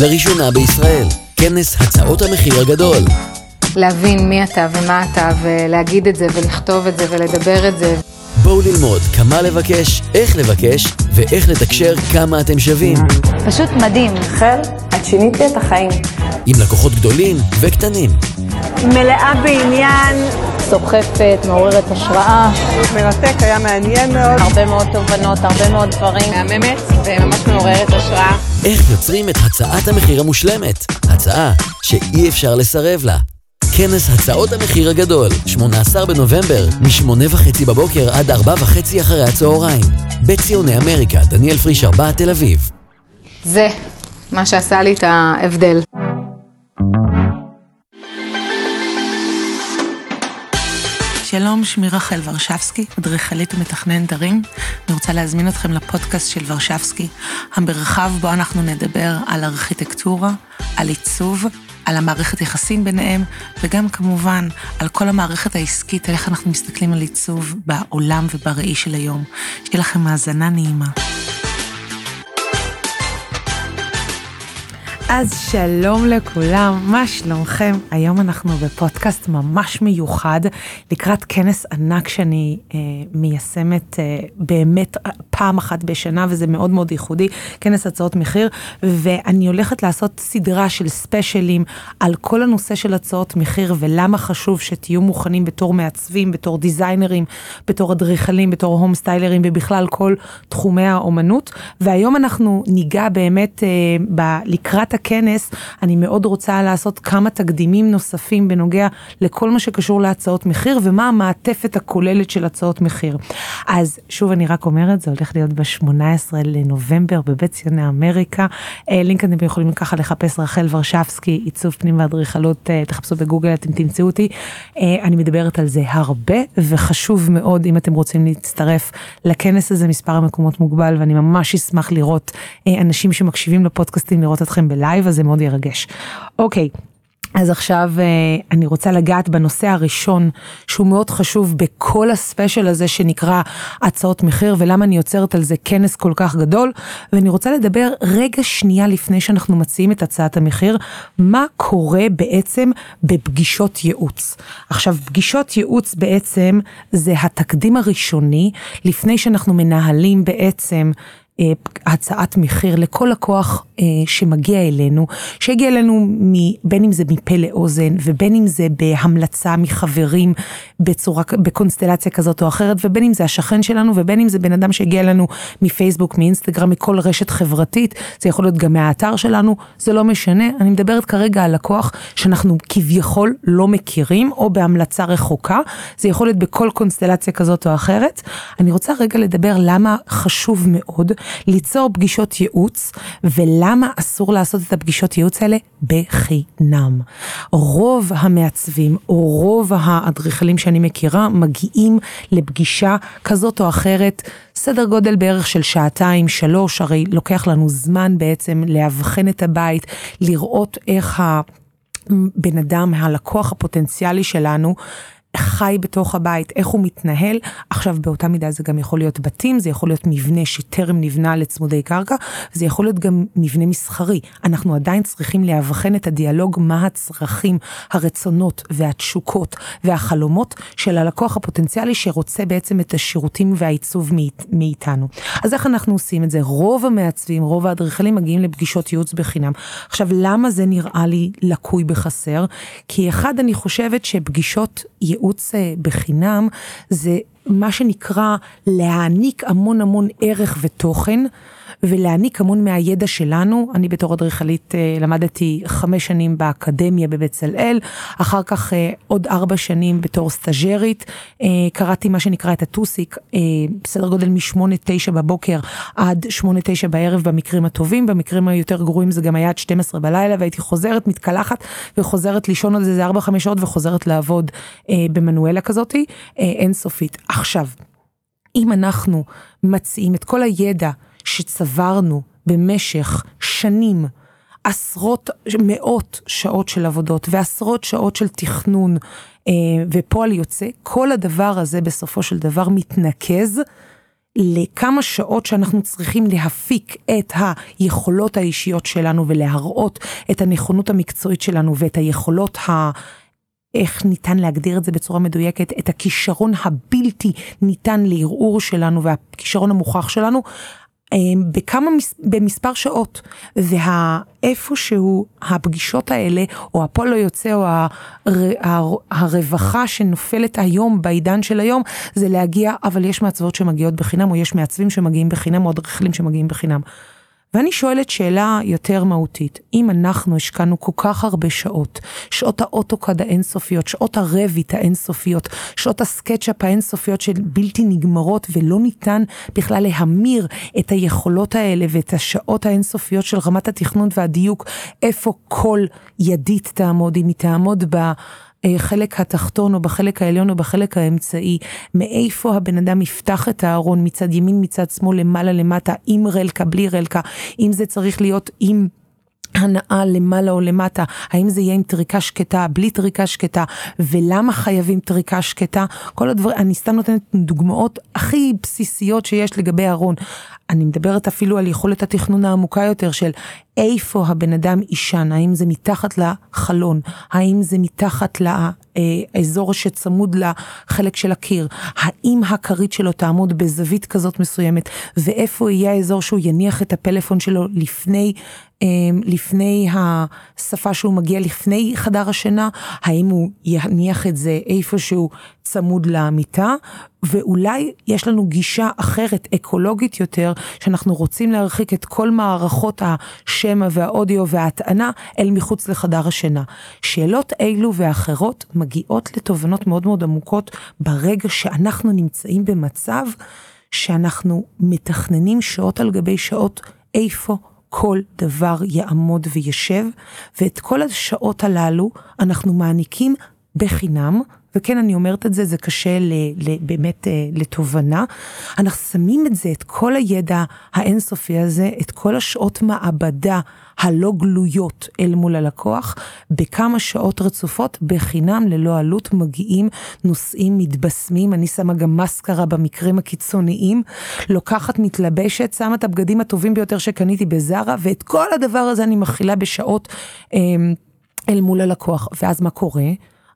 לראשונה בישראל, כנס הצעות המחיר הגדול. להבין מי אתה ומה אתה, ולהגיד את זה, ולכתוב את זה, ולדבר את זה. בואו ללמוד כמה לבקש, איך לבקש, ואיך לתקשר כמה אתם שווים. פשוט מדהים. חל, את שינית לי את החיים. עם לקוחות גדולים וקטנים. מלאה בעניין. סוחפת, מעוררת השראה. מרתק, היה מעניין מאוד. הרבה מאוד תובנות, הרבה מאוד דברים. מהממת וממש מעוררת השראה. איך יוצרים את הצעת המחיר המושלמת? הצעה שאי אפשר לסרב לה. כנס הצעות המחיר הגדול, 18 בנובמבר, מ-8 וחצי בבוקר עד 4 וחצי אחרי הצהריים. בציוני אמריקה, דניאל פריש 4 תל אביב. זה מה שעשה לי את ההבדל. שלום, שמי רחל ורשבסקי, אדריכלית ומתכננת ערים. אני רוצה להזמין אתכם לפודקאסט של ורשבסקי, המרחב בו אנחנו נדבר על ארכיטקטורה, על עיצוב, על המערכת יחסים ביניהם, וגם כמובן על כל המערכת העסקית, על איך אנחנו מסתכלים על עיצוב בעולם ובראי של היום. שיהיה לכם האזנה נעימה. אז שלום לכולם, מה שלומכם? היום אנחנו בפודקאסט ממש מיוחד לקראת כנס ענק שאני אה, מיישמת אה, באמת פעם אחת בשנה וזה מאוד מאוד ייחודי, כנס הצעות מחיר, ואני הולכת לעשות סדרה של ספיישלים על כל הנושא של הצעות מחיר ולמה חשוב שתהיו מוכנים בתור מעצבים, בתור דיזיינרים, בתור אדריכלים, בתור הום סטיילרים ובכלל כל תחומי האומנות, והיום אנחנו ניגע באמת אה, ב- לקראת הכנס, אני מאוד רוצה לעשות כמה תקדימים נוספים בנוגע לכל מה שקשור להצעות מחיר ומה המעטפת הכוללת של הצעות מחיר. אז שוב אני רק אומרת, זה הולך להיות ב-18 לנובמבר בבית ציוני אמריקה. אה, לינק אתם יכולים ככה לחפש רחל ורשבסקי, עיצוב פנים ואדריכלות, אה, תחפשו בגוגל אתם תמצאו אותי. אה, אני מדברת על זה הרבה וחשוב מאוד אם אתם רוצים להצטרף לכנס הזה, מספר המקומות מוגבל ואני ממש אשמח לראות אנשים שמקשיבים לפודקאסטים, לראות אתכם בלייב. אז זה מאוד ירגש. אוקיי. אז עכשיו אני רוצה לגעת בנושא הראשון שהוא מאוד חשוב בכל הספיישל הזה שנקרא הצעות מחיר ולמה אני יוצרת על זה כנס כל כך גדול ואני רוצה לדבר רגע שנייה לפני שאנחנו מציעים את הצעת המחיר מה קורה בעצם בפגישות ייעוץ. עכשיו פגישות ייעוץ בעצם זה התקדים הראשוני לפני שאנחנו מנהלים בעצם הצעת מחיר לכל לקוח אה, שמגיע אלינו, שהגיע אלינו בין אם זה מפה לאוזן ובין אם זה בהמלצה מחברים בצורה, בקונסטלציה כזאת או אחרת, ובין אם זה השכן שלנו ובין אם זה בן אדם שהגיע אלינו מפייסבוק, מאינסטגרם, מכל רשת חברתית, זה יכול להיות גם מהאתר שלנו, זה לא משנה, אני מדברת כרגע על לקוח שאנחנו כביכול לא מכירים או בהמלצה רחוקה, זה יכול להיות בכל קונסטלציה כזאת או אחרת. אני רוצה רגע לדבר למה חשוב מאוד ליצור פגישות ייעוץ, ולמה אסור לעשות את הפגישות ייעוץ האלה בחינם. רוב המעצבים, או רוב האדריכלים שאני מכירה, מגיעים לפגישה כזאת או אחרת, סדר גודל בערך של שעתיים, שלוש, הרי לוקח לנו זמן בעצם לאבחן את הבית, לראות איך ה... בן אדם, הלקוח הפוטנציאלי שלנו, חי בתוך הבית, איך הוא מתנהל. עכשיו באותה מידה זה גם יכול להיות בתים, זה יכול להיות מבנה שטרם נבנה לצמודי קרקע, זה יכול להיות גם מבנה מסחרי. אנחנו עדיין צריכים לאבחן את הדיאלוג מה הצרכים, הרצונות והתשוקות והחלומות של הלקוח הפוטנציאלי שרוצה בעצם את השירותים והעיצוב מאיתנו. אז איך אנחנו עושים את זה? רוב המעצבים, רוב האדריכלים מגיעים לפגישות ייעוץ בחינם. עכשיו למה זה נראה לי לקוי בחסר? כי אחד אני חושבת שפגישות ייעוץ בחינם זה מה שנקרא להעניק המון המון ערך ותוכן. ולהעניק המון מהידע שלנו. אני בתור אדריכלית למדתי חמש שנים באקדמיה בבצלאל, אחר כך עוד ארבע שנים בתור סטאג'רית, קראתי מה שנקרא את הטוסיק, בסדר גודל משמונה תשע בבוקר עד שמונה תשע בערב במקרים הטובים, במקרים היותר גרועים זה גם היה עד 12 בלילה והייתי חוזרת, מתקלחת וחוזרת לישון על זה איזה ארבע חמש שעות וחוזרת לעבוד במנואלה כזאתי, אינסופית. עכשיו, אם אנחנו מציעים את כל הידע שצברנו במשך שנים, עשרות, מאות שעות של עבודות ועשרות שעות של תכנון אה, ופועל יוצא, כל הדבר הזה בסופו של דבר מתנקז לכמה שעות שאנחנו צריכים להפיק את היכולות האישיות שלנו ולהראות את הנכונות המקצועית שלנו ואת היכולות ה... איך ניתן להגדיר את זה בצורה מדויקת, את הכישרון הבלתי ניתן לערעור שלנו והכישרון המוכח שלנו, בכמה, במספר שעות, ואיפשהו הפגישות האלה, או הפועל היוצא, או הר, הרווחה שנופלת היום, בעידן של היום, זה להגיע, אבל יש מעצבות שמגיעות בחינם, או יש מעצבים שמגיעים בחינם, או אדריכלים שמגיעים בחינם. ואני שואלת שאלה יותר מהותית, אם אנחנו השקענו כל כך הרבה שעות, שעות האוטוקד האינסופיות, שעות הרביט האינסופיות, שעות הסקצ'אפ האינסופיות של בלתי נגמרות ולא ניתן בכלל להמיר את היכולות האלה ואת השעות האינסופיות של רמת התכנון והדיוק, איפה כל ידית תעמוד, אם היא תעמוד ב... בחלק התחתון או בחלק העליון או בחלק האמצעי, מאיפה הבן אדם יפתח את הארון? מצד ימין, מצד שמאל, למעלה, למטה, עם רלקה, בלי רלקה, אם זה צריך להיות עם... הנאה למעלה או למטה, האם זה יהיה עם טריקה שקטה, בלי טריקה שקטה, ולמה חייבים טריקה שקטה, כל הדברים, אני סתם נותנת דוגמאות הכי בסיסיות שיש לגבי ארון. אני מדברת אפילו על יכולת התכנון העמוקה יותר של איפה הבן אדם יישן, האם זה מתחת לחלון, האם זה מתחת לאזור שצמוד לחלק של הקיר, האם הכרית שלו תעמוד בזווית כזאת מסוימת, ואיפה יהיה האזור שהוא יניח את הפלאפון שלו לפני לפני השפה שהוא מגיע לפני חדר השינה, האם הוא יניח את זה איפשהו צמוד למיטה, ואולי יש לנו גישה אחרת, אקולוגית יותר, שאנחנו רוצים להרחיק את כל מערכות השמע והאודיו וההטענה אל מחוץ לחדר השינה. שאלות אלו ואחרות מגיעות לתובנות מאוד מאוד עמוקות ברגע שאנחנו נמצאים במצב שאנחנו מתכננים שעות על גבי שעות איפה כל דבר יעמוד וישב, ואת כל השעות הללו אנחנו מעניקים בחינם, וכן, אני אומרת את זה, זה קשה ל, ל, באמת אה, לתובנה. אנחנו שמים את זה, את כל הידע האינסופי הזה, את כל השעות מעבדה הלא גלויות אל מול הלקוח, בכמה שעות רצופות, בחינם, ללא עלות, מגיעים נושאים מתבשמים, אני שמה גם מסקרה במקרים הקיצוניים, לוקחת, מתלבשת, שמה את הבגדים הטובים ביותר שקניתי בזארה, ואת כל הדבר הזה אני מכילה בשעות אה, אל מול הלקוח. ואז מה קורה?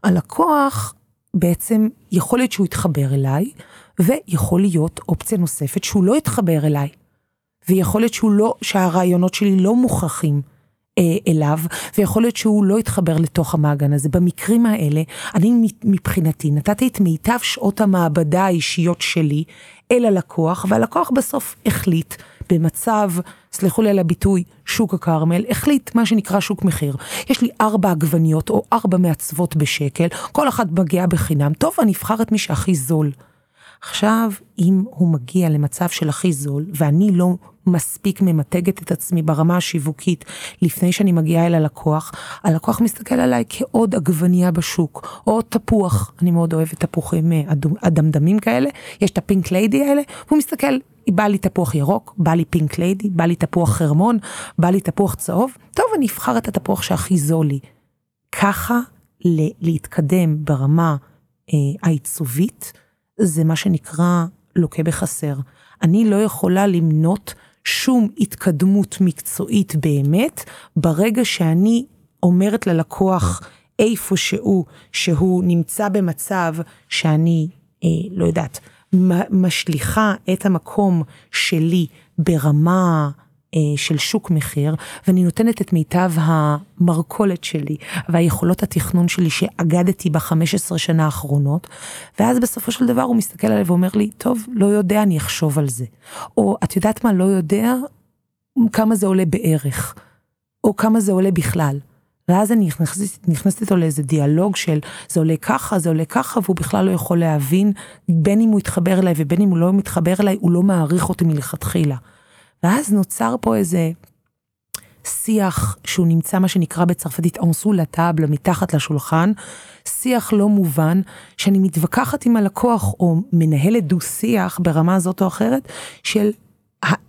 הלקוח בעצם יכול להיות שהוא יתחבר אליי, ויכול להיות אופציה נוספת שהוא לא יתחבר אליי. ויכול להיות שהוא לא, שהרעיונות שלי לא מוכרחים אה, אליו, ויכול להיות שהוא לא יתחבר לתוך המעגן הזה. במקרים האלה, אני מבחינתי נתתי את מיטב שעות המעבדה האישיות שלי אל הלקוח, והלקוח בסוף החליט במצב, סלחו לי על הביטוי, שוק הכרמל, החליט מה שנקרא שוק מחיר. יש לי ארבע עגבניות או ארבע מעצבות בשקל, כל אחת מגיעה בחינם, טוב, אני אבחר את מי שהכי זול. עכשיו, אם הוא מגיע למצב של הכי זול, ואני לא מספיק ממתגת את עצמי ברמה השיווקית לפני שאני מגיעה אל הלקוח, הלקוח מסתכל עליי כעוד עגבנייה בשוק, או תפוח, אני מאוד אוהבת תפוחים אה, אדמדמים כאלה, יש את הפינק ליידי האלה, והוא מסתכל, בא לי תפוח ירוק, בא לי פינק ליידי, בא לי תפוח חרמון, בא לי תפוח צהוב, טוב, אני אבחר את התפוח שהכי זול לי. ככה להתקדם ברמה אה, העיצובית, זה מה שנקרא לוקה בחסר. אני לא יכולה למנות שום התקדמות מקצועית באמת, ברגע שאני אומרת ללקוח איפה שהוא, שהוא נמצא במצב שאני, אה, לא יודעת, משליכה את המקום שלי ברמה של שוק מחיר, ואני נותנת את מיטב המרכולת שלי והיכולות התכנון שלי שאגדתי ב-15 שנה האחרונות, ואז בסופו של דבר הוא מסתכל עליי ואומר לי, טוב, לא יודע, אני אחשוב על זה. או את יודעת מה, לא יודע כמה זה עולה בערך, או כמה זה עולה בכלל. ואז אני נכנסת, נכנסת איתו לאיזה דיאלוג של זה עולה ככה, זה עולה ככה, והוא בכלל לא יכול להבין, בין אם הוא יתחבר אליי ובין אם הוא לא מתחבר אליי, הוא לא מעריך אותי מלכתחילה. ואז נוצר פה איזה שיח שהוא נמצא מה שנקרא בצרפתית אנסו לטאבל, מתחת לשולחן, שיח לא מובן, שאני מתווכחת עם הלקוח או מנהלת דו שיח ברמה זאת או אחרת, של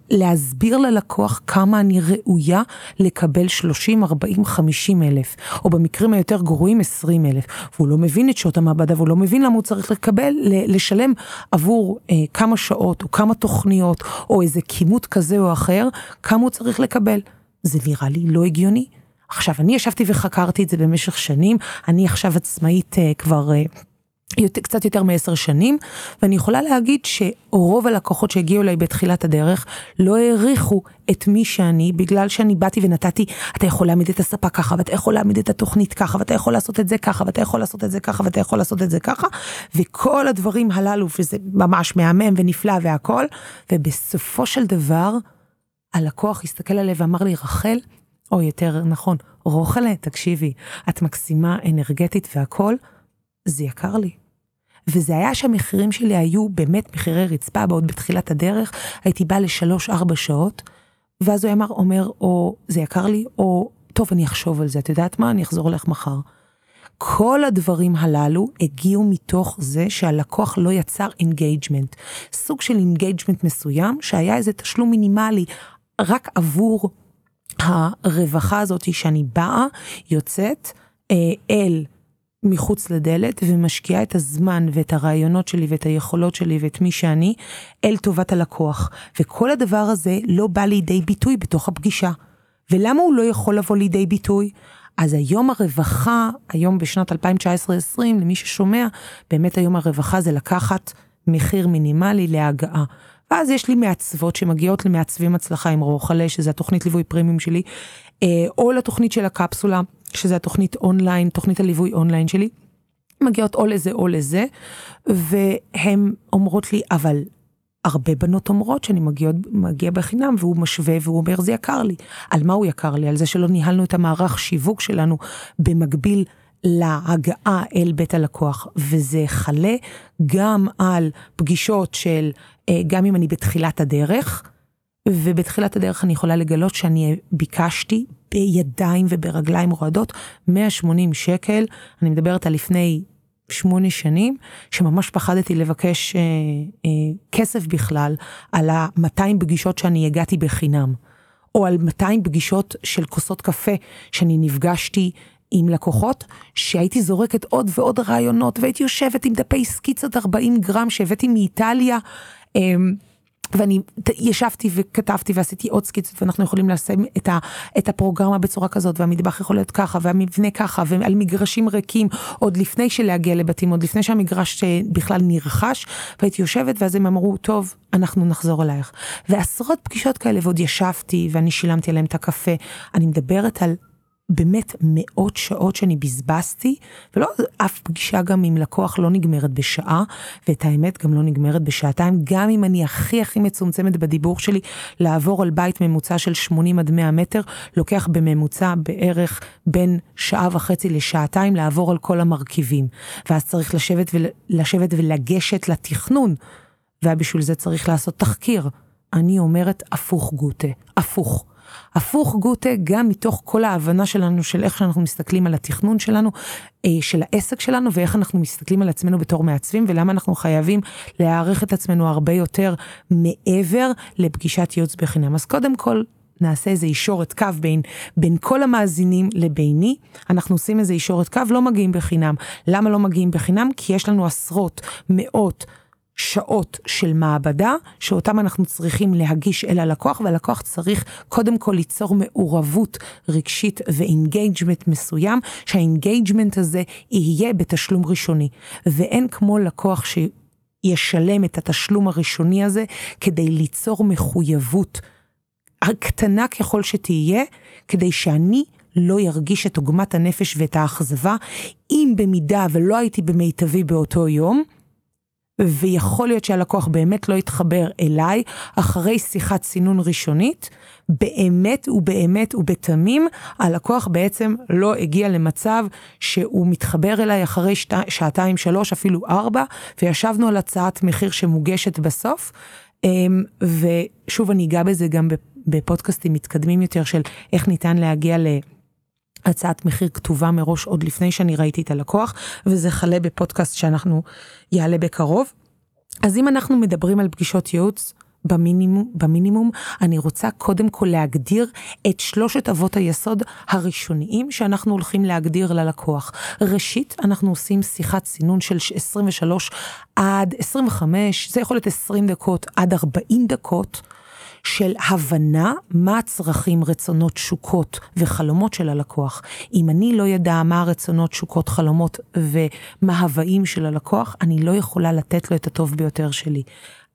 להסביר ללקוח כמה אני ראויה לקבל 30, 40, 50 אלף, או במקרים היותר גרועים 20 אלף. והוא לא מבין את שעות המעבדה, והוא לא מבין למה הוא צריך לקבל, לשלם עבור אה, כמה שעות, או כמה תוכניות, או איזה כימות כזה או אחר, כמה הוא צריך לקבל. זה נראה לי לא הגיוני. עכשיו, אני ישבתי וחקרתי את זה במשך שנים, אני עכשיו עצמאית אה, כבר... אה, קצת יותר מעשר שנים, ואני יכולה להגיד שרוב הלקוחות שהגיעו אליי בתחילת הדרך לא העריכו את מי שאני, בגלל שאני באתי ונתתי, אתה יכול להעמיד את הספה ככה, ואתה יכול להעמיד את התוכנית ככה, ואתה יכול לעשות את זה ככה, ואתה יכול לעשות את זה ככה, ואתה יכול לעשות את זה ככה, וכל הדברים הללו, וזה ממש מהמם ונפלא והכל, ובסופו של דבר, הלקוח הסתכל עליי ואמר לי, רחל, או יותר נכון, רוחלה, תקשיבי, את מקסימה, אנרגטית והכל, זה יקר לי. וזה היה שהמחירים שלי היו באמת מחירי רצפה, בעוד בתחילת הדרך הייתי באה לשלוש-ארבע שעות, ואז הוא אמר, אומר, או זה יקר לי, או טוב, אני אחשוב על זה, את יודעת מה, אני אחזור אליך מחר. כל הדברים הללו הגיעו מתוך זה שהלקוח לא יצר engagement. סוג של engagement מסוים, שהיה איזה תשלום מינימלי רק עבור הרווחה הזאת שאני באה, יוצאת אה, אל מחוץ לדלת ומשקיעה את הזמן ואת הרעיונות שלי ואת היכולות שלי ואת מי שאני אל טובת הלקוח. וכל הדבר הזה לא בא לידי ביטוי בתוך הפגישה. ולמה הוא לא יכול לבוא לידי ביטוי? אז היום הרווחה, היום בשנת 2019-2020, למי ששומע, באמת היום הרווחה זה לקחת מחיר מינימלי להגעה. ואז יש לי מעצבות שמגיעות למעצבים הצלחה עם רוחלה, שזה התוכנית ליווי פרימיום שלי, אה, או לתוכנית של הקפסולה, שזה התוכנית אונליין, תוכנית הליווי אונליין שלי. מגיעות או לזה או לזה, והן אומרות לי, אבל הרבה בנות אומרות שאני מגיע, מגיע בחינם והוא משווה והוא אומר זה יקר לי. על מה הוא יקר לי? על זה שלא ניהלנו את המערך שיווק שלנו במקביל להגעה אל בית הלקוח, וזה חלה גם על פגישות של, אה, גם אם אני בתחילת הדרך, ובתחילת הדרך אני יכולה לגלות שאני ביקשתי בידיים וברגליים רועדות 180 שקל, אני מדברת על לפני שמונה שנים, שממש פחדתי לבקש אה, אה, כסף בכלל על ה-200 פגישות שאני הגעתי בחינם, או על 200 פגישות של כוסות קפה שאני נפגשתי עם לקוחות, שהייתי זורקת עוד ועוד רעיונות, והייתי יושבת עם דפי סקיצות 40 גרם שהבאתי מאיטליה. אה, ואני ישבתי וכתבתי ועשיתי עוד סקיצות ואנחנו יכולים לשים את, ה, את הפרוגרמה בצורה כזאת והמטבח יכול להיות ככה והמבנה ככה ועל מגרשים ריקים עוד לפני שלהגיע לבתים עוד לפני שהמגרש אה, בכלל נרכש. והייתי יושבת ואז הם אמרו טוב אנחנו נחזור אלייך. ועשרות פגישות כאלה ועוד ישבתי ואני שילמתי עליהם את הקפה. אני מדברת על באמת מאות שעות שאני בזבזתי, ולא אף פגישה גם עם לקוח לא נגמרת בשעה, ואת האמת גם לא נגמרת בשעתיים, גם אם אני הכי הכי מצומצמת בדיבור שלי, לעבור על בית ממוצע של 80 עד 100 מטר, לוקח בממוצע בערך בין שעה וחצי לשעתיים לעבור על כל המרכיבים. ואז צריך לשבת, ול, לשבת ולגשת לתכנון, ובשביל זה צריך לעשות תחקיר. אני אומרת הפוך גוטה, הפוך. הפוך גוטה גם מתוך כל ההבנה שלנו של איך שאנחנו מסתכלים על התכנון שלנו, אה, של העסק שלנו ואיך אנחנו מסתכלים על עצמנו בתור מעצבים ולמה אנחנו חייבים להעריך את עצמנו הרבה יותר מעבר לפגישת ייעוץ בחינם. אז קודם כל נעשה איזה אישורת קו בין, בין כל המאזינים לביני, אנחנו עושים איזה אישורת קו, לא מגיעים בחינם. למה לא מגיעים בחינם? כי יש לנו עשרות, מאות, שעות של מעבדה, שאותם אנחנו צריכים להגיש אל הלקוח, והלקוח צריך קודם כל ליצור מעורבות רגשית ו engagement מסוים, שה engagement הזה יהיה בתשלום ראשוני. ואין כמו לקוח שישלם את התשלום הראשוני הזה כדי ליצור מחויבות הקטנה ככל שתהיה, כדי שאני לא ירגיש את עוגמת הנפש ואת האכזבה, אם במידה ולא הייתי במיטבי באותו יום, ויכול להיות שהלקוח באמת לא יתחבר אליי אחרי שיחת סינון ראשונית, באמת ובאמת ובתמים, הלקוח בעצם לא הגיע למצב שהוא מתחבר אליי אחרי שת, שעתיים, שלוש, אפילו ארבע, וישבנו על הצעת מחיר שמוגשת בסוף. אמ, ושוב, אני אגע בזה גם בפודקאסטים מתקדמים יותר של איך ניתן להגיע ל... הצעת מחיר כתובה מראש עוד לפני שאני ראיתי את הלקוח, וזה חלה בפודקאסט שאנחנו יעלה בקרוב. אז אם אנחנו מדברים על פגישות ייעוץ, במינימום, במינימום, אני רוצה קודם כל להגדיר את שלושת אבות היסוד הראשוניים שאנחנו הולכים להגדיר ללקוח. ראשית, אנחנו עושים שיחת סינון של 23 עד 25, זה יכול להיות 20 דקות עד 40 דקות. של הבנה מה הצרכים, רצונות, תשוקות וחלומות של הלקוח. אם אני לא יודע מה הרצונות, תשוקות, חלומות ומה ההוואים של הלקוח, אני לא יכולה לתת לו את הטוב ביותר שלי.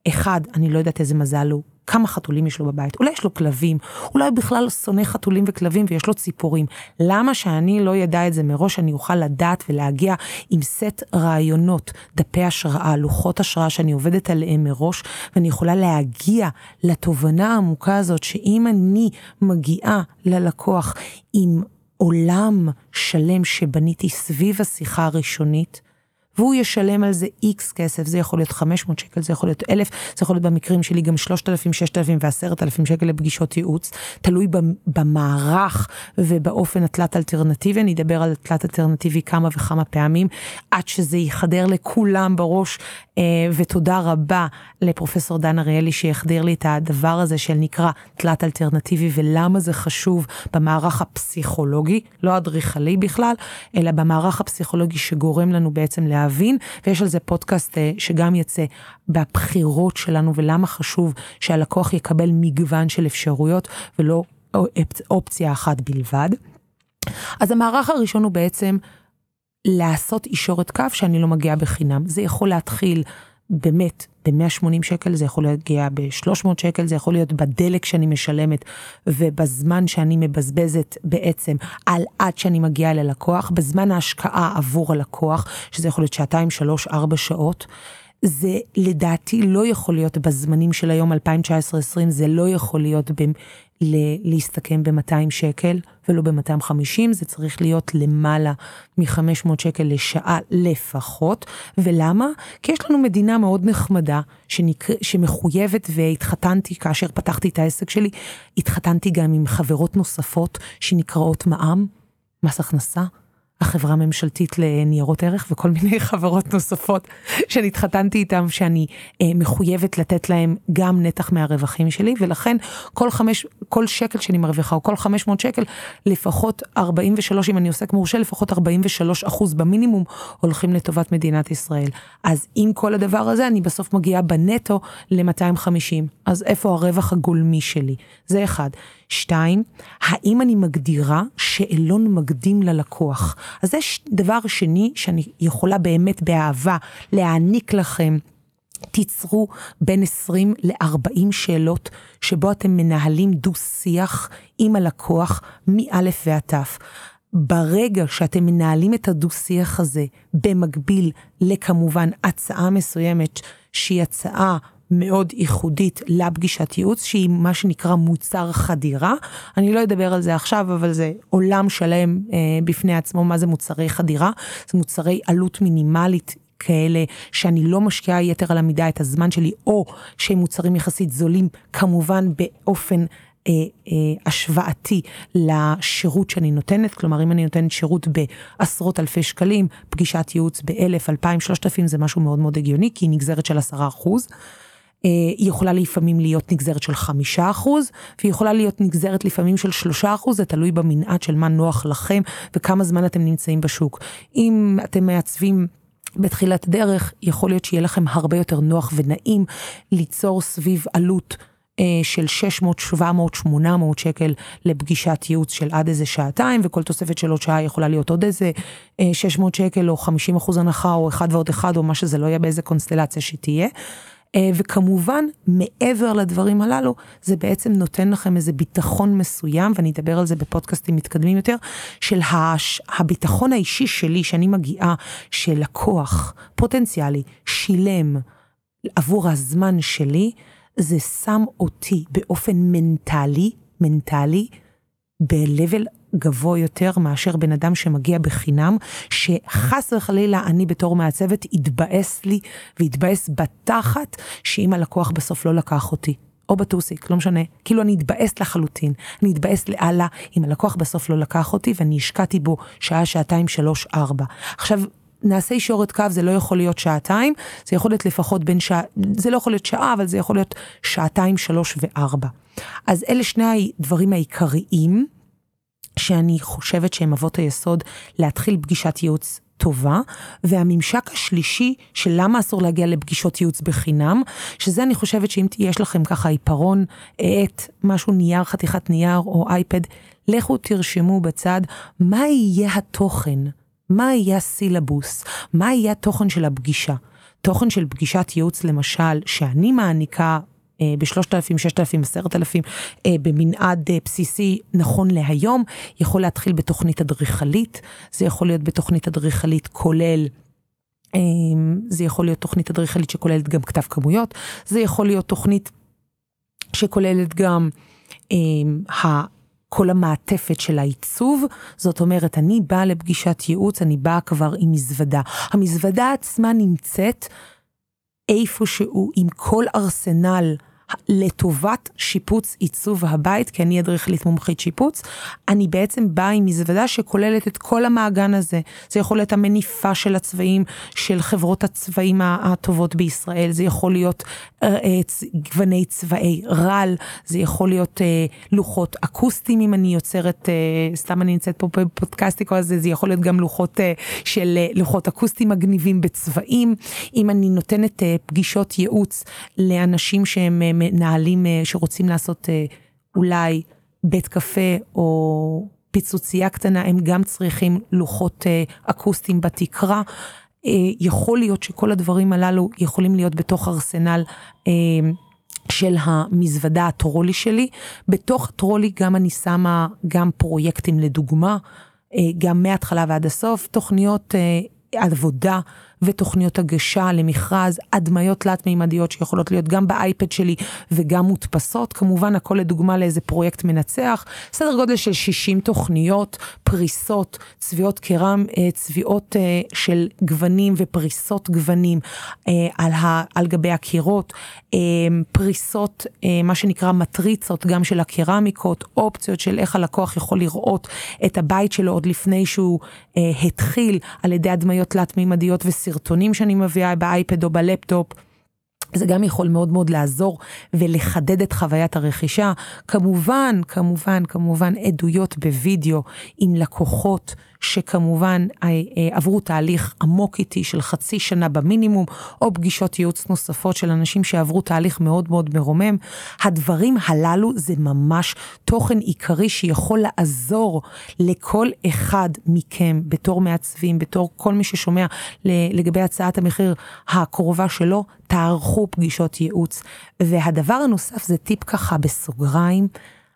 אחד, אני לא יודעת איזה מזל הוא, כמה חתולים יש לו בבית, אולי יש לו כלבים, אולי בכלל שונא חתולים וכלבים ויש לו ציפורים. למה שאני לא ידע את זה מראש, אני אוכל לדעת ולהגיע עם סט רעיונות, דפי השראה, לוחות השראה שאני עובדת עליהם מראש, ואני יכולה להגיע לתובנה העמוקה הזאת, שאם אני מגיעה ללקוח עם עולם שלם שבניתי סביב השיחה הראשונית, והוא ישלם על זה איקס כסף, זה יכול להיות 500 שקל, זה יכול להיות 1,000, זה יכול להיות במקרים שלי גם 3,000, 6,000 ו-10,000 שקל לפגישות ייעוץ, תלוי במערך ובאופן התלת אלטרנטיבי, אני אדבר על תלת אלטרנטיבי כמה וכמה פעמים, עד שזה יחדר לכולם בראש, אה, ותודה רבה לפרופסור דן אריאלי שיחדיר לי את הדבר הזה של נקרא תלת אלטרנטיבי ולמה זה חשוב במערך הפסיכולוגי, לא אדריכלי בכלל, אלא במערך הפסיכולוגי שגורם לנו בעצם להבין. להבין, ויש על זה פודקאסט אה, שגם יצא בבחירות שלנו ולמה חשוב שהלקוח יקבל מגוון של אפשרויות ולא אופציה אחת בלבד. אז המערך הראשון הוא בעצם לעשות אישורת קו שאני לא מגיעה בחינם. זה יכול להתחיל באמת ב-180 שקל, זה יכול להגיע ב-300 שקל, זה יכול להיות בדלק שאני משלמת ובזמן שאני מבזבזת בעצם על עד שאני מגיעה ללקוח, בזמן ההשקעה עבור הלקוח, שזה יכול להיות שעתיים, שלוש, ארבע שעות. זה לדעתי לא יכול להיות בזמנים של היום 2019-2020, זה לא יכול להיות להסתכם ב-200 שקל ולא ב-250, זה צריך להיות למעלה מ-500 שקל לשעה לפחות. ולמה? כי יש לנו מדינה מאוד נחמדה שנקר... שמחויבת והתחתנתי כאשר פתחתי את העסק שלי, התחתנתי גם עם חברות נוספות שנקראות מע"מ, מס הכנסה. החברה הממשלתית לניירות ערך וכל מיני חברות נוספות שנתחתנתי איתם שאני אה, מחויבת לתת להם גם נתח מהרווחים שלי ולכן כל חמש כל שקל שאני מרוויחה או כל 500 שקל לפחות 43 אם אני עוסק מורשה לפחות 43 אחוז במינימום הולכים לטובת מדינת ישראל. אז עם כל הדבר הזה אני בסוף מגיעה בנטו ל-250 אז איפה הרווח הגולמי שלי? זה אחד. שתיים, האם אני מגדירה שאלון מקדים ללקוח? אז זה דבר שני שאני יכולה באמת באהבה להעניק לכם. תיצרו בין 20 ל-40 שאלות שבו אתם מנהלים דו-שיח עם הלקוח מא' ועד ת'. ברגע שאתם מנהלים את הדו-שיח הזה במקביל לכמובן הצעה מסוימת שהיא הצעה מאוד ייחודית לפגישת ייעוץ, שהיא מה שנקרא מוצר חדירה. אני לא אדבר על זה עכשיו, אבל זה עולם שלם אה, בפני עצמו, מה זה מוצרי חדירה. זה מוצרי עלות מינימלית כאלה שאני לא משקיעה יתר על המידה את הזמן שלי, או שהם מוצרים יחסית זולים, כמובן באופן אה, אה, השוואתי לשירות שאני נותנת, כלומר אם אני נותנת שירות בעשרות אלפי שקלים, פגישת ייעוץ באלף, אלפיים, שלושת אלפים זה משהו מאוד מאוד הגיוני, כי היא נגזרת של עשרה אחוז. אה, היא יכולה לפעמים להיות נגזרת של חמישה אחוז, והיא יכולה להיות נגזרת לפעמים של שלושה אחוז, זה תלוי במנעד של מה נוח לכם וכמה זמן אתם נמצאים בשוק. אם אתם מעצבים בתחילת דרך, יכול להיות שיהיה לכם הרבה יותר נוח ונעים ליצור סביב עלות אה, של 600, 700, 800 שקל לפגישת ייעוץ של עד איזה שעתיים, וכל תוספת של עוד שעה יכולה להיות עוד איזה 600 אה, שקל או 50 אחוז הנחה או אחד ועוד אחד או מה שזה לא יהיה באיזה קונסטלציה שתהיה. אה, וכמובן, מעבר לדברים הללו, זה בעצם נותן לכם איזה ביטחון מסוים, ואני אדבר על זה בפודקאסטים מתקדמים יותר, של הש... הביטחון האישי שלי, שאני מגיעה, שלקוח פוטנציאלי שילם עבור הזמן שלי, זה שם אותי באופן מנטלי, מנטלי, ב-level גבוה יותר מאשר בן אדם שמגיע בחינם, שחס וחלילה אני בתור מעצבת יתבאס לי ויתבאס בתחת, שאם הלקוח בסוף לא לקח אותי. או בטוסיק, לא משנה, כאילו אני אתבאס לחלוטין, אני אתבאס לאללה אם הלקוח בסוף לא לקח אותי ואני השקעתי בו שעה, שעתיים, שלוש, ארבע. עכשיו, נעשה ישורת קו, זה לא יכול להיות שעתיים, זה יכול להיות לפחות בין שעה, זה לא יכול להיות שעה, אבל זה יכול להיות שעתיים, שלוש וארבע. אז אלה שני הדברים העיקריים שאני חושבת שהם אבות היסוד להתחיל פגישת ייעוץ טובה, והממשק השלישי של למה אסור להגיע לפגישות ייעוץ בחינם, שזה אני חושבת שאם יש לכם ככה עיפרון, עט, משהו נייר, חתיכת נייר או אייפד, לכו תרשמו בצד מה יהיה התוכן, מה יהיה הסילבוס, מה יהיה התוכן של הפגישה. תוכן של פגישת ייעוץ למשל, שאני מעניקה אה, בשלושת אלפים, ששת אלפים, עשרת אלפים, אה, במנעד אה, בסיסי נכון להיום, יכול להתחיל בתוכנית אדריכלית, זה יכול להיות בתוכנית אדריכלית כולל זה יכול להיות תוכנית אדריכלית שכוללת גם כתב כמויות, זה יכול להיות תוכנית שכוללת גם כל המעטפת של העיצוב, זאת אומרת, אני באה לפגישת ייעוץ, אני באה כבר עם מזוודה. המזוודה עצמה נמצאת איפשהו עם כל ארסנל לטובת שיפוץ עיצוב הבית, כי אני אדריכלית מומחית שיפוץ, אני בעצם באה עם מזוודה שכוללת את כל המעגן הזה. זה יכול להיות המניפה של הצבעים של חברות הצבעים הטובות בישראל, זה יכול להיות אה, אה, גווני צבעי רעל, זה יכול להיות אה, לוחות אקוסטיים אם אני יוצרת, סתם אני נמצאת פה בפודקאסטיקו הזה, זה יכול להיות גם לוחות של לוחות אקוסטיים מגניבים בצבעים. אם אני נותנת פגישות ייעוץ לאנשים שהם מנהלים אה, שרוצים לעשות אה, אולי בית קפה או פיצוצייה קטנה, הם גם צריכים לוחות אה, אקוסטיים בתקרה. יכול להיות שכל הדברים הללו יכולים להיות בתוך ארסנל. של המזוודה הטרולי שלי. בתוך הטרולי גם אני שמה גם פרויקטים לדוגמה, גם מההתחלה ועד הסוף, תוכניות עבודה ותוכניות הגשה למכרז, הדמיות תלת-מימדיות שיכולות להיות גם באייפד שלי וגם מודפסות, כמובן הכל לדוגמה לאיזה פרויקט מנצח, סדר גודל של 60 תוכניות, פריסות, צביעות קרם, אה, צביעות אה, של גוונים ופריסות גוונים אה, על, ה, על גבי הקירות, פריסות, מה שנקרא מטריצות גם של הקרמיקות, אופציות של איך הלקוח יכול לראות את הבית שלו עוד לפני שהוא התחיל על ידי הדמיות תלת-מימדיות וסירטים. סרטונים שאני מביאה באייפד או בלפטופ. זה גם יכול מאוד מאוד לעזור ולחדד את חוויית הרכישה. כמובן, כמובן, כמובן עדויות בווידאו עם לקוחות שכמובן אה, אה, עברו תהליך עמוק איתי של חצי שנה במינימום, או פגישות ייעוץ נוספות של אנשים שעברו תהליך מאוד מאוד מרומם. הדברים הללו זה ממש תוכן עיקרי שיכול לעזור לכל אחד מכם בתור מעצבים, בתור כל מי ששומע לגבי הצעת המחיר הקרובה שלו, תערכו פגישות ייעוץ. והדבר הנוסף זה טיפ ככה בסוגריים,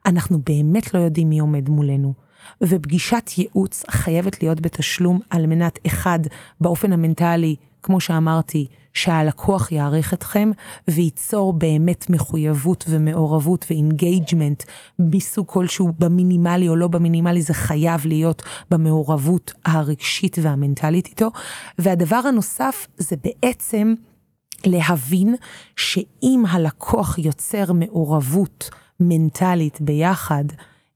אנחנו באמת לא יודעים מי עומד מולנו. ופגישת ייעוץ חייבת להיות בתשלום על מנת, אחד, באופן המנטלי, כמו שאמרתי, שהלקוח יעריך אתכם וייצור באמת מחויבות ומעורבות ו engagement מסוג כלשהו במינימלי או לא במינימלי, זה חייב להיות במעורבות הרגשית והמנטלית איתו. והדבר הנוסף זה בעצם להבין שאם הלקוח יוצר מעורבות מנטלית ביחד,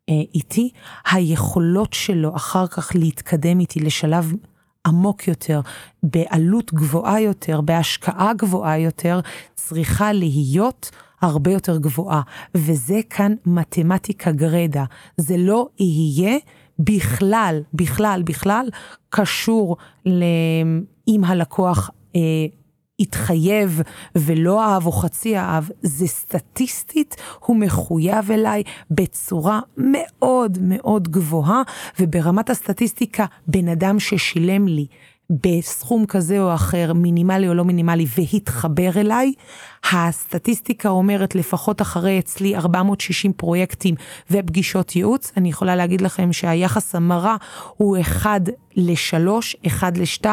איתי, היכולות שלו אחר כך להתקדם איתי לשלב עמוק יותר, בעלות גבוהה יותר, בהשקעה גבוהה יותר, צריכה להיות הרבה יותר גבוהה. וזה כאן מתמטיקה גרדה. זה לא יהיה בכלל, בכלל, בכלל, קשור לאם הלקוח אה, התחייב ולא אהב או חצי אהב, זה סטטיסטית, הוא מחויב אליי בצורה מאוד מאוד גבוהה, וברמת הסטטיסטיקה, בן אדם ששילם לי בסכום כזה או אחר, מינימלי או לא מינימלי, והתחבר אליי, הסטטיסטיקה אומרת לפחות אחרי אצלי 460 פרויקטים ופגישות ייעוץ, אני יכולה להגיד לכם שהיחס המרה הוא 1 ל-3, 1 ל-2,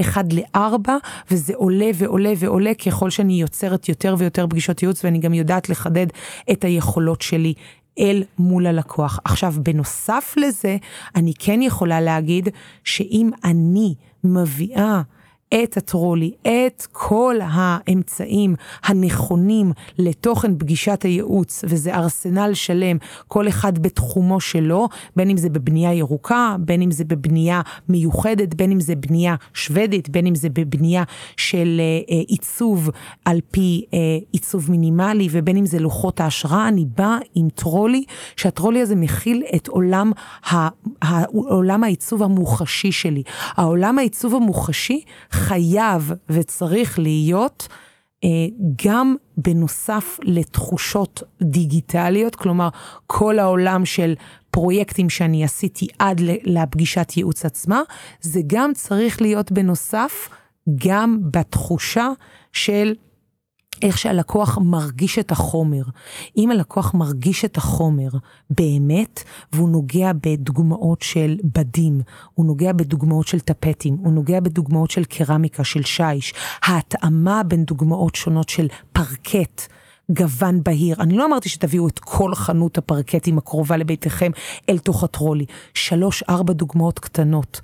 1 ל-4, וזה עולה ועולה ועולה ככל שאני יוצרת יותר ויותר פגישות ייעוץ, ואני גם יודעת לחדד את היכולות שלי אל מול הלקוח. עכשיו, בנוסף לזה, אני כן יכולה להגיד שאם אני מביאה את הטרולי, את כל האמצעים הנכונים לתוכן פגישת הייעוץ, וזה ארסנל שלם, כל אחד בתחומו שלו, בין אם זה בבנייה ירוקה, בין אם זה בבנייה מיוחדת, בין אם זה בנייה שוודית, בין אם זה בבנייה של אה, עיצוב על פי אה, עיצוב מינימלי, ובין אם זה לוחות ההשראה, אני באה עם טרולי, שהטרולי הזה מכיל את עולם, ה, ה, עולם העיצוב המוחשי שלי. העולם העיצוב המוחשי חייב וצריך להיות אה, גם בנוסף לתחושות דיגיטליות, כלומר כל העולם של פרויקטים שאני עשיתי עד לפגישת ייעוץ עצמה, זה גם צריך להיות בנוסף גם בתחושה של איך שהלקוח מרגיש את החומר. אם הלקוח מרגיש את החומר באמת, והוא נוגע בדוגמאות של בדים, הוא נוגע בדוגמאות של טפטים, הוא נוגע בדוגמאות של קרמיקה, של שיש, ההתאמה בין דוגמאות שונות של פרקט. גוון בהיר. אני לא אמרתי שתביאו את כל חנות הפרקטים הקרובה לביתכם אל תוך הטרולי. שלוש, ארבע דוגמאות קטנות.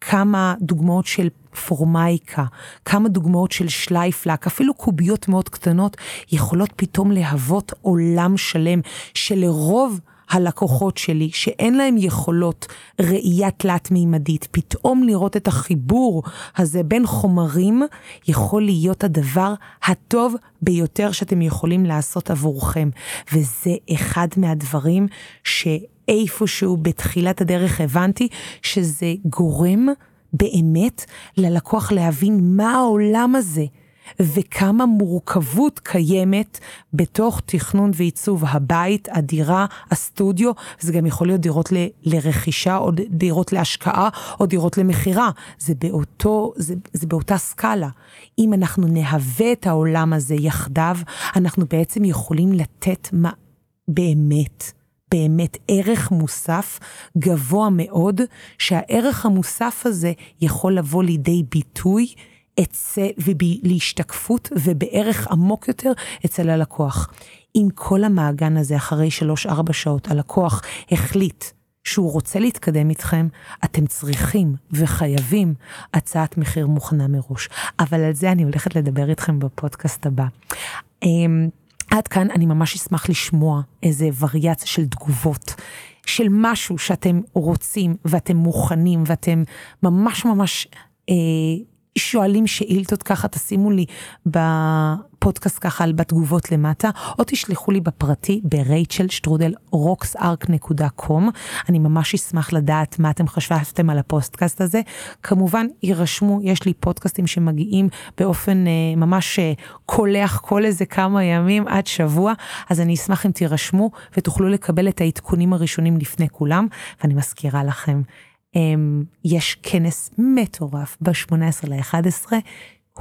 כמה דוגמאות של פורמייקה, כמה דוגמאות של שלייפלק, אפילו קוביות מאוד קטנות, יכולות פתאום להוות עולם שלם שלרוב הלקוחות שלי, שאין להם יכולות ראייה תלת-מימדית, פתאום לראות את החיבור הזה בין חומרים, יכול להיות הדבר הטוב ביותר שאתם יכולים לעשות עבורכם. וזה אחד מהדברים שאיפשהו בתחילת הדרך הבנתי שזה גורם באמת ללקוח להבין מה העולם הזה. וכמה מורכבות קיימת בתוך תכנון ועיצוב הבית, הדירה, הסטודיו, זה גם יכול להיות דירות ל, לרכישה, או דירות להשקעה, או דירות למכירה. זה זה, זה באותה סקאלה. אם אנחנו נהווה את העולם הזה יחדיו, אנחנו בעצם יכולים לתת מה באמת. באמת ערך מוסף גבוה מאוד, שהערך המוסף הזה יכול לבוא לידי ביטוי אצל, ולהשתקפות ובערך עמוק יותר אצל הלקוח. אם כל המעגן הזה אחרי 3-4 שעות הלקוח החליט שהוא רוצה להתקדם איתכם, אתם צריכים וחייבים הצעת מחיר מוכנה מראש. אבל על זה אני הולכת לדבר איתכם בפודקאסט הבא. עד כאן אני ממש אשמח לשמוע איזה וריאציה של תגובות. של משהו שאתם רוצים ואתם מוכנים ואתם ממש ממש אה, שואלים שאילתות ככה, תשימו לי בפודקאסט ככה בתגובות למטה, או תשלחו לי בפרטי ברייצ'ל שטרודל רוקסארק.קום. אני ממש אשמח לדעת מה אתם חשבתם על הפודקאסט הזה. כמובן, יירשמו, יש לי פודקאסטים שמגיעים באופן אה, ממש אה, קולח כל איזה כמה ימים עד שבוע, אז אני אשמח אם תירשמו ותוכלו לקבל את העדכונים הראשונים לפני כולם, ואני מזכירה לכם. אמ, יש כנס מטורף ב-18 ל-11.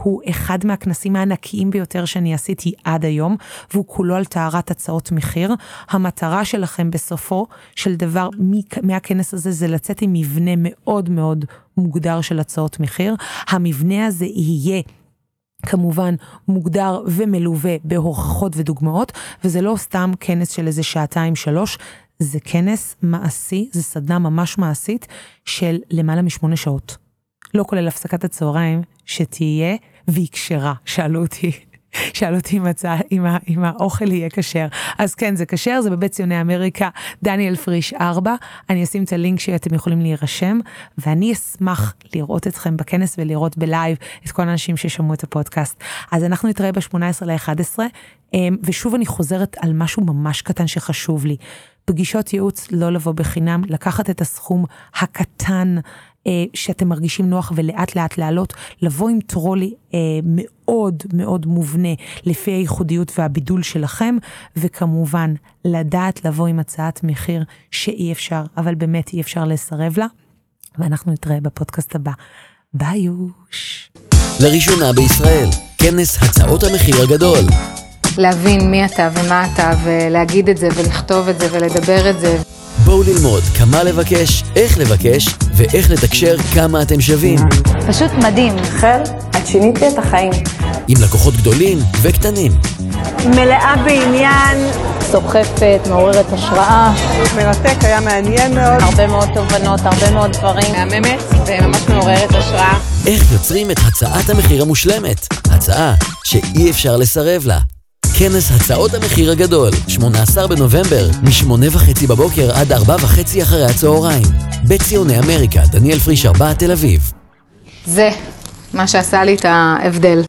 הוא אחד מהכנסים הענקיים ביותר שאני עשיתי עד היום, והוא כולו על טהרת הצעות מחיר. המטרה שלכם בסופו של דבר מהכנס הזה זה לצאת עם מבנה מאוד מאוד מוגדר של הצעות מחיר. המבנה הזה יהיה כמובן מוגדר ומלווה בהוכחות ודוגמאות, וזה לא סתם כנס של איזה שעתיים שלוש, זה כנס מעשי, זה סדנה ממש מעשית של למעלה משמונה שעות. לא כולל הפסקת הצהריים, שתהיה והיא כשרה, שאלו אותי. שאל אותי אם, הצע, אם, ה, אם האוכל יהיה כשר. אז כן, זה כשר, זה בבית ציוני אמריקה, דניאל פריש 4. אני אשים את הלינק שאתם יכולים להירשם, ואני אשמח לראות אתכם בכנס ולראות בלייב את כל האנשים ששמעו את הפודקאסט. אז אנחנו נתראה ב-18 ל-11, אמ, ושוב אני חוזרת על משהו ממש קטן שחשוב לי. פגישות ייעוץ לא לבוא בחינם, לקחת את הסכום הקטן שאתם מרגישים נוח ולאט לאט לעלות, לבוא עם טרולי אה, מאוד מאוד מובנה לפי הייחודיות והבידול שלכם, וכמובן לדעת לבוא עם הצעת מחיר שאי אפשר, אבל באמת אי אפשר לסרב לה, ואנחנו נתראה בפודקאסט הבא. ביי יוש. לראשונה בישראל, כנס הצעות המחיר הגדול. להבין מי אתה ומה אתה, ולהגיד את זה, ולכתוב את זה, ולדבר את זה. בואו ללמוד כמה לבקש, איך לבקש, ואיך לתקשר כמה אתם שווים. פשוט מדהים. חל, את שינית לי את החיים. עם לקוחות גדולים וקטנים. מלאה בעניין, סוחפת, מעוררת השראה. מרתק, היה מעניין מאוד. הרבה מאוד תובנות, הרבה מאוד דברים. מהממת וממש מעוררת השראה. איך יוצרים את הצעת המחיר המושלמת? הצעה שאי אפשר לסרב לה. כנס הצעות המחיר הגדול, 18 בנובמבר, מ-8 וחצי בבוקר עד 4 וחצי אחרי הצהריים. בציוני אמריקה, דניאל פריש 4 תל אביב. זה מה שעשה לי את ההבדל.